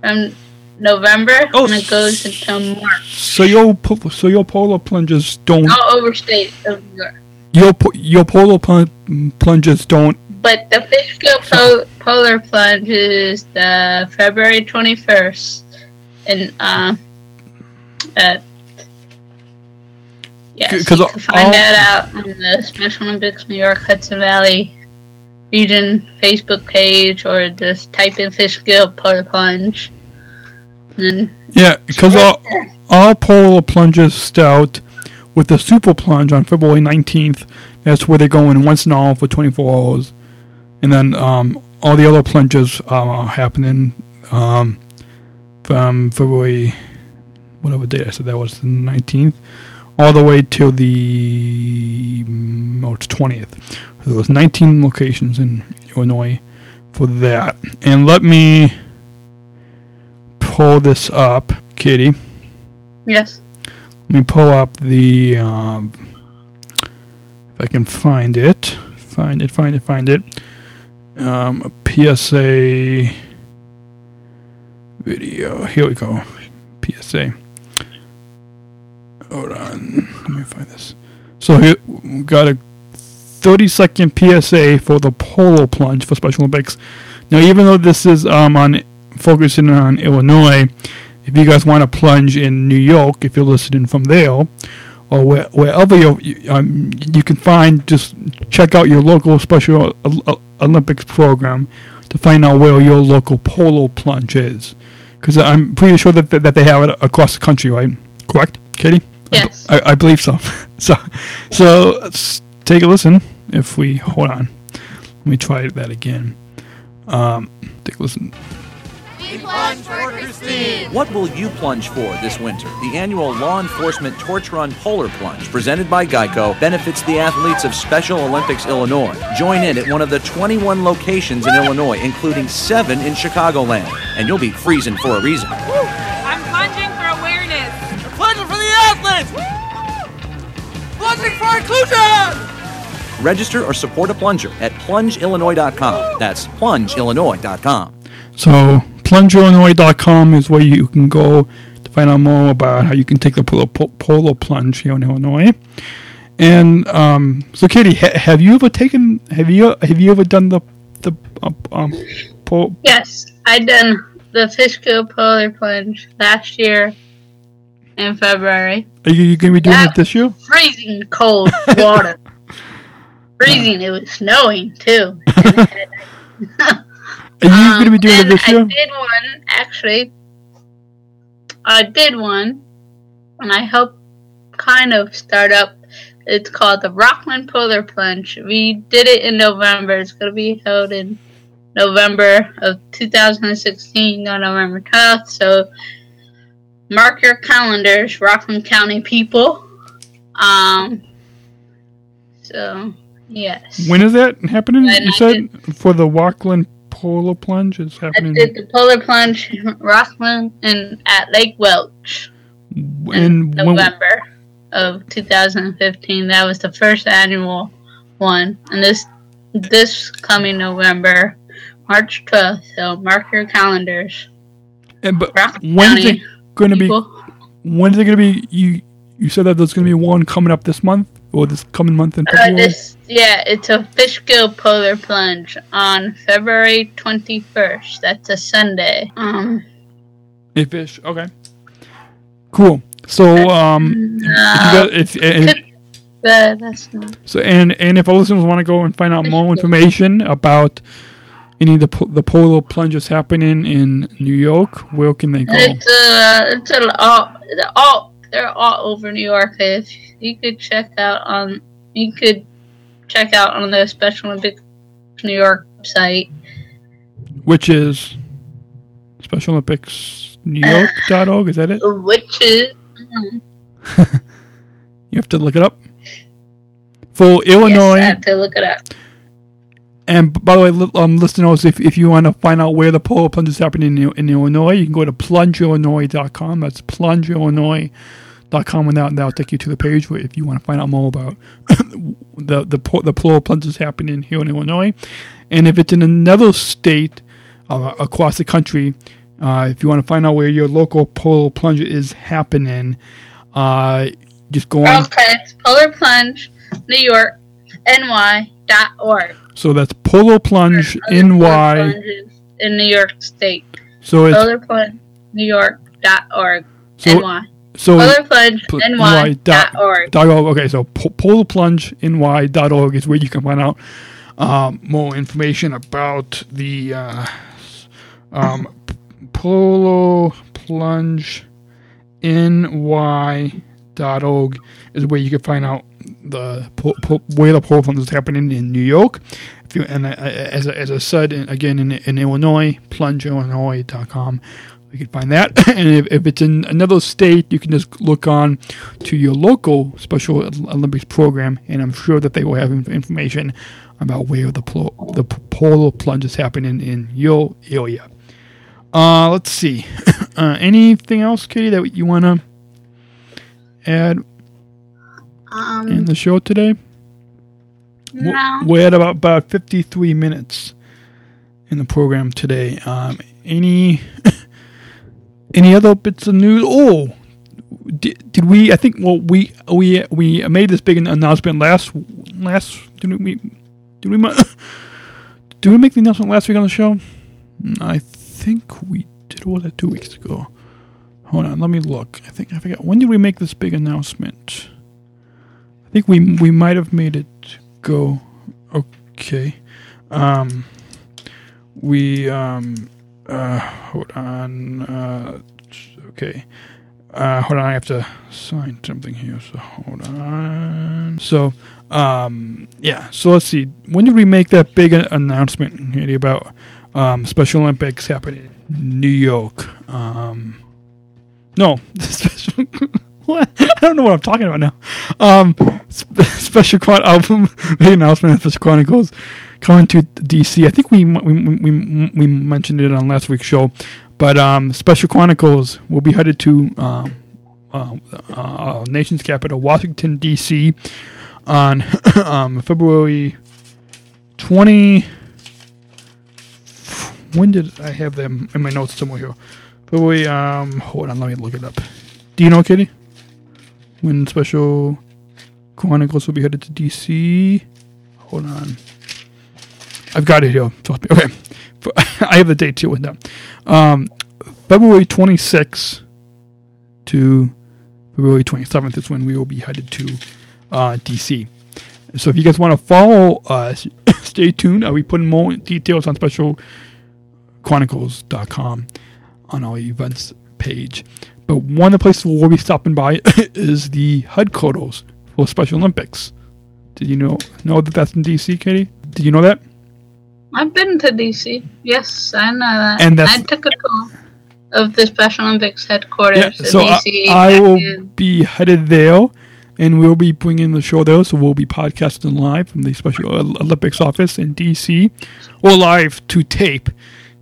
A: from November and it goes until March.
C: So your so your polar plunges don't
A: All over state of New York.
C: your your polar plun- plunges don't
A: But the Fishkill po- polar plunge is the February twenty first, and uh, yes,
C: 'Cause
A: you can find
C: all-
A: that out on the Special Olympics New York Hudson Valley region Facebook page, or just type in fish Fishkill polar plunge. And
C: yeah because all all polar plunges start with the super plunge on February 19th. That's where they're going once in all for 24 hours, and then um, all the other plunges are happening um, from February whatever date I said that was the 19th all the way till the March 20th. So there was 19 locations in Illinois for that. And let me pull this up, Kitty.
A: yes,
C: Let me pull up the um, if I can find it, find it, find it, find it. Um, a PSA video. Here we go. PSA. Hold on. Let me find this. So we got a 30 second PSA for the polo plunge for Special Olympics. Now, even though this is um, on focusing on Illinois, if you guys want to plunge in New York, if you're listening from there, or where, wherever you um, you can find, just check out your local Special Ol- Ol- Olympics program to find out where your local polo plunge is. Because I'm pretty sure that, that they have it across the country, right? Correct, Katy?
A: Yes.
C: I, I believe so. (laughs) so, so let's take a listen. If we hold on, let me try that again. Um, take a listen.
O: What will you plunge for this winter? The annual Law Enforcement Torch Run Polar Plunge, presented by Geico, benefits the athletes of Special Olympics Illinois. Join in at one of the 21 locations in Illinois, including seven in Chicagoland, and you'll be freezing for a reason.
J: I'm Plunging for
P: inclusion!
O: Register or support a plunger at plungeillinois.com. That's plungeillinois.com.
C: So, plungeillinois.com is where you can go to find out more about how you can take the polo, polo plunge here in Illinois. And um, so, Katy, ha- have you ever taken? Have you have you ever done the the uh, um, po-
A: yes, I done the Fishkill polar plunge last year in February.
C: Are you, you going to be doing
A: Yeah.
C: it this year?
A: freezing cold (laughs) water. freezing. It was snowing too. (laughs)
C: Are you going to be doing it um,
A: And
C: this
A: I did one actually. I did one, and I helped kind of start up. It's called the Rockland Polar Plunge. We did it in November. It's going to be held in November of 2016 on November 12th. So mark your calendars, Rockland County people. Um. So yes.
C: When is that happening? You
A: I
C: said for the Rockland Polo Plunge is happening.
A: I did the polar plunge in Rockland and at Lake Welch
C: in when,
A: November of 2015. That was the first annual one, and this this coming November, March 12th. So mark your calendars.
C: and but
A: Rockland
C: when is it going to be? When is it going to be? You you said that there's going to be one coming up this month or this coming month in
A: Uh,
C: February.
A: this yeah, it's a Fishkill polar plunge on February 21st. That's a Sunday. Um,
C: A fish. Okay. Cool. So um, if you got, if, and,
A: but that's not.
C: so and and if our listeners want to go and find out more information about any of the the polo plunges happening in New York, where can they go?
A: It's uh, it's all, all they're all over New York. If you could check out on, you could check out on the Special Olympics New York site.
C: which is Special Olympics New York.org. (laughs) Is that it?
A: Which is. mm, (laughs)
C: You have to look it up. For Illinois.
A: Yes, I have to look it up.
C: And by the way, um, listeners, if, if you want to find out where the polar plunge is happening in, in Illinois, you can go to plungeillinois.com. That's plungeillinois.com, and that, that'll take you to the page where if you want to find out more about (coughs) the the the polar plunge is happening here in Illinois. And if it's in another state uh, across the country, uh, if you want to find out where your local polar plunge is happening, uh, just go on.
A: Okay, Polar Plunge, New York, NY dot org.
C: So that's Polo Plunge NY.
A: In New York State.
C: So it's
A: Polar Plunge, New York dot org.
C: So-
A: NY.
C: so
A: Polar Plunge,
C: pl-
A: NY dot org.
C: dot org. Okay, so po- polarplungeny.org is where you can find out um, more information about the uh, um, p- polar plunge ny.org is where you can find out the po- po- where the polar plunge is happening in New York. If you and uh, as I- as I said in, again in, in Illinois, plungeillinois.com. You can find that, (laughs) and if, if it's in another state, you can just look on to your local Special Olympics program, and I'm sure that they will have information about where the plo- the polar plunge is happening in your area. Uh, let's see. (laughs) uh, anything else, Katy, that you want to add
A: Um,
C: in the show today?
A: No.
C: We're at about, about 53 minutes in the program today. Um, any (laughs) any other bits of news? Oh, did, did we? I think well we we we made this big announcement last last did we did we (laughs) did we make the announcement last week on the show? I think we did. Was that two weeks ago? Hold on, let me look. I think I forgot. When did we make this big announcement? I think we we might have made it go okay. Um, we um uh hold on uh okay. Uh hold on I have to sign something here so hold on. So um yeah so let's see. When did we make that big announcement about um Special Olympics happening in New York? Um no (laughs) special (laughs) I don't know what I'm talking about now um sp- (laughs) special quad album (laughs) big announcement of Special Chronicles coming to DC. I think we we, we we mentioned it on last week's show, but um, Special Chronicles will be headed to um, uh, uh, nation's capital, Washington D.C. on um, February twenty. When did I have them in my notes somewhere here? February. Um, hold on, let me look it up. Do you know, Kitty? When Special Chronicles will be headed to D.C. Hold on. I've got it here. Okay. (laughs) I have the date too with them. Um, February 26th to February 27th is when we will be headed to uh, DC. So if you guys want to follow us, (laughs) stay tuned. I'll be putting more details on specialchronicles.com on our events page. But one of the places we'll be stopping by (laughs) is the headquarters for Special Olympics. Did you know know that that's in DC, Katy? Did you know that?
A: I've been to DC. Yes, I know that.
C: And that's-
A: I took a tour of the Special Olympics headquarters
C: Yeah,
A: in
C: so I,
A: DC.
C: I
A: back
C: will
A: in-
C: be headed there, and we'll be bringing the show there. So we'll be podcasting live from the Special Olympics office in DC, or live to tape.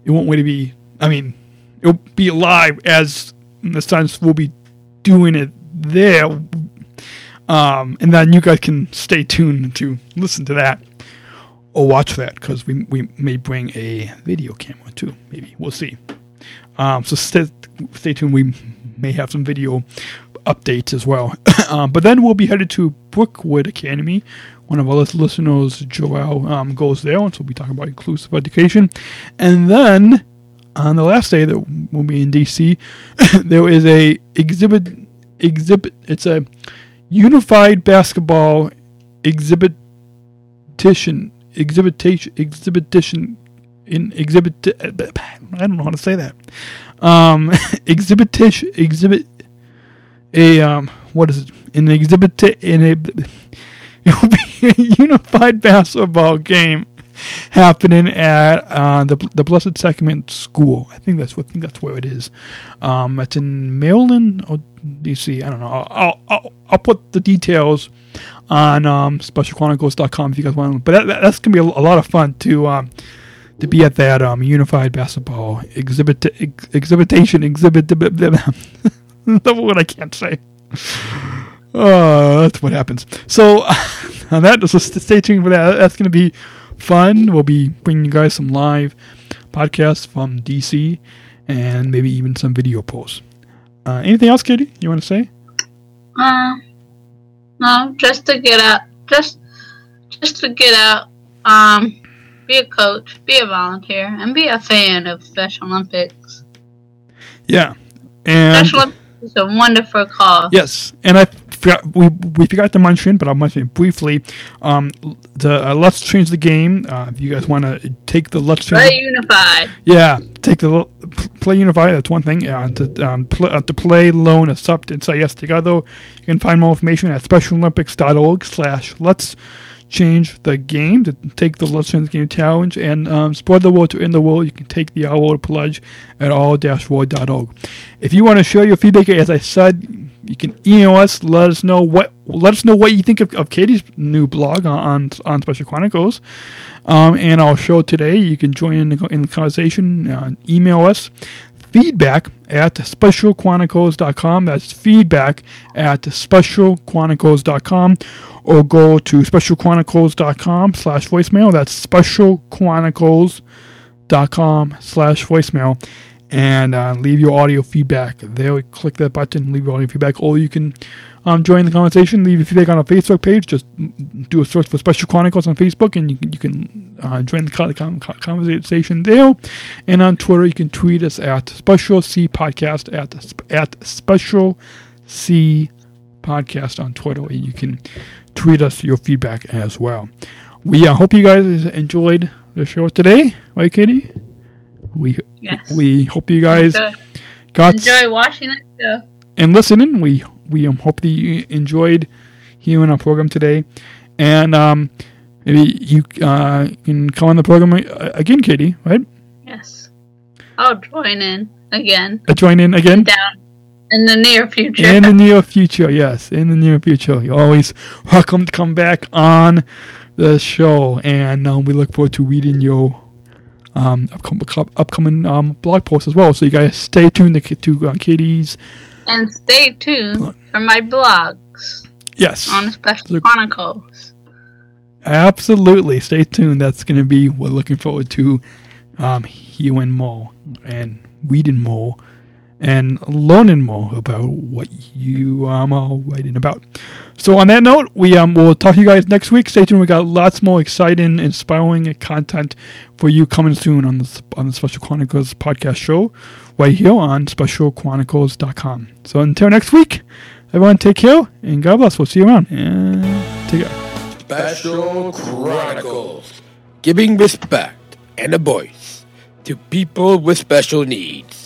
C: It won't really be. I mean, it'll be live as in the sense we'll be doing it there, um, and then you guys can stay tuned to listen to that or watch that because we we may bring a video camera too. Maybe we'll see. Um, so stay, stay tuned. We may have some video updates as well. (coughs) um, but then we'll be headed to Brookwood Academy. One of our listeners, Joel, um, goes there, and so we'll be talking about inclusive education. And then on the last day that we'll be in DC, (laughs) there is a exhibit. Exhibit. It's a unified basketball exhibition. Exhibitation. Exhibition. In exhibit. I don't know how to say that. Um, (laughs) exhibition. Exhibit. A um. What is it? An exhibit. In a. (laughs) It will be a unified basketball game happening at uh, the the Blessed Sacrament School. I think that's what I think that's where it is. Um, it's in Maryland or DC. I don't know. I'll I'll, I'll, put the details on um, specialchronicles.com if you guys want. But that, that, that's gonna be a, a, lot of fun to um, to be at that um, unified basketball exhibit ex, exhibitation exhibit. (laughs) That's what I can't say. Oh, that's what happens. So, (laughs) on that, just stay tuned for that. That's going to be fun. We'll be bringing you guys some live podcasts from DC and maybe even some video posts. Uh, anything else, Katy? You want to say?
A: Uh, no, just to get out, just just to get out, um, be a coach, be a volunteer, and be a fan of Special Olympics.
C: Yeah, and
A: Special Olympics is a wonderful call.
C: Yes, and I forgot we we forgot to mention, but I'll mention it briefly. Um, the uh, Let's Change the Game. Uh, if you guys want to take the Let's Change,
A: play Unified.
C: Yeah, take the play Unified. That's one thing. Uh, to um, pl- uh, to play, loan, accept, and say yes together. You can find more information at SpecialOlympics.org/slash Let's change the game to take the Let's Change the Game challenge and um, spread the word to end the world. You can take the R-word Pledge at r-word.org. If you want to share your feedback, as I said, you can email us. Let us know what let us know what you think of, of Katy's new blog on on Special Chronicles. Um, and our show today, you can join in the, in the conversation. Uh, email us feedback at specialchronicles.com. That's feedback at specialchronicles.com. Or go to specialchronicles.com slash voicemail. That's specialchronicles.com slash voicemail. And uh, leave your audio feedback there. Click that button, leave your audio feedback. Or you can um, join the conversation. Leave your feedback on our Facebook page. Just do a search for Special Chronicles on Facebook, and you can, you can uh, join the conversation there. And on Twitter, you can tweet us at Special C Podcast at at Special C Podcast on Twitter, and you can tweet us your feedback as well. We uh, hope you guys enjoyed the show today, right, Katy? We
A: yes.
C: we hope you guys got
A: enjoy watching it
C: and listening. We we um, hope that you enjoyed hearing our program today, and um, maybe you uh, can come on the program again, Katy. Right?
A: Yes, I'll join in again.
C: Uh, join in again
A: down in the near future.
C: In the (laughs) near future, yes, in the near future. You're always welcome to come back on the show, and um, we look forward to reading your um, upcoming, upcoming um, blog posts as well. So you guys stay tuned to, to uh, Katy's.
A: And stay tuned for my blogs.
C: Yes.
A: On Special Chronicles.
C: Absolutely. Stay tuned. That's going to be, we're looking forward to um, hearing Mo and reading more and learning more about what you um, are writing about. So on that note, we um will talk to you guys next week. Stay tuned. We got lots more exciting, inspiring content for you coming soon on the on the Special Chronicles podcast show, right here on SpecialChronicles.com. So until next week, everyone take care and God bless. We'll see you around and take care.
B: Special Chronicles, giving respect and a voice to people with special needs.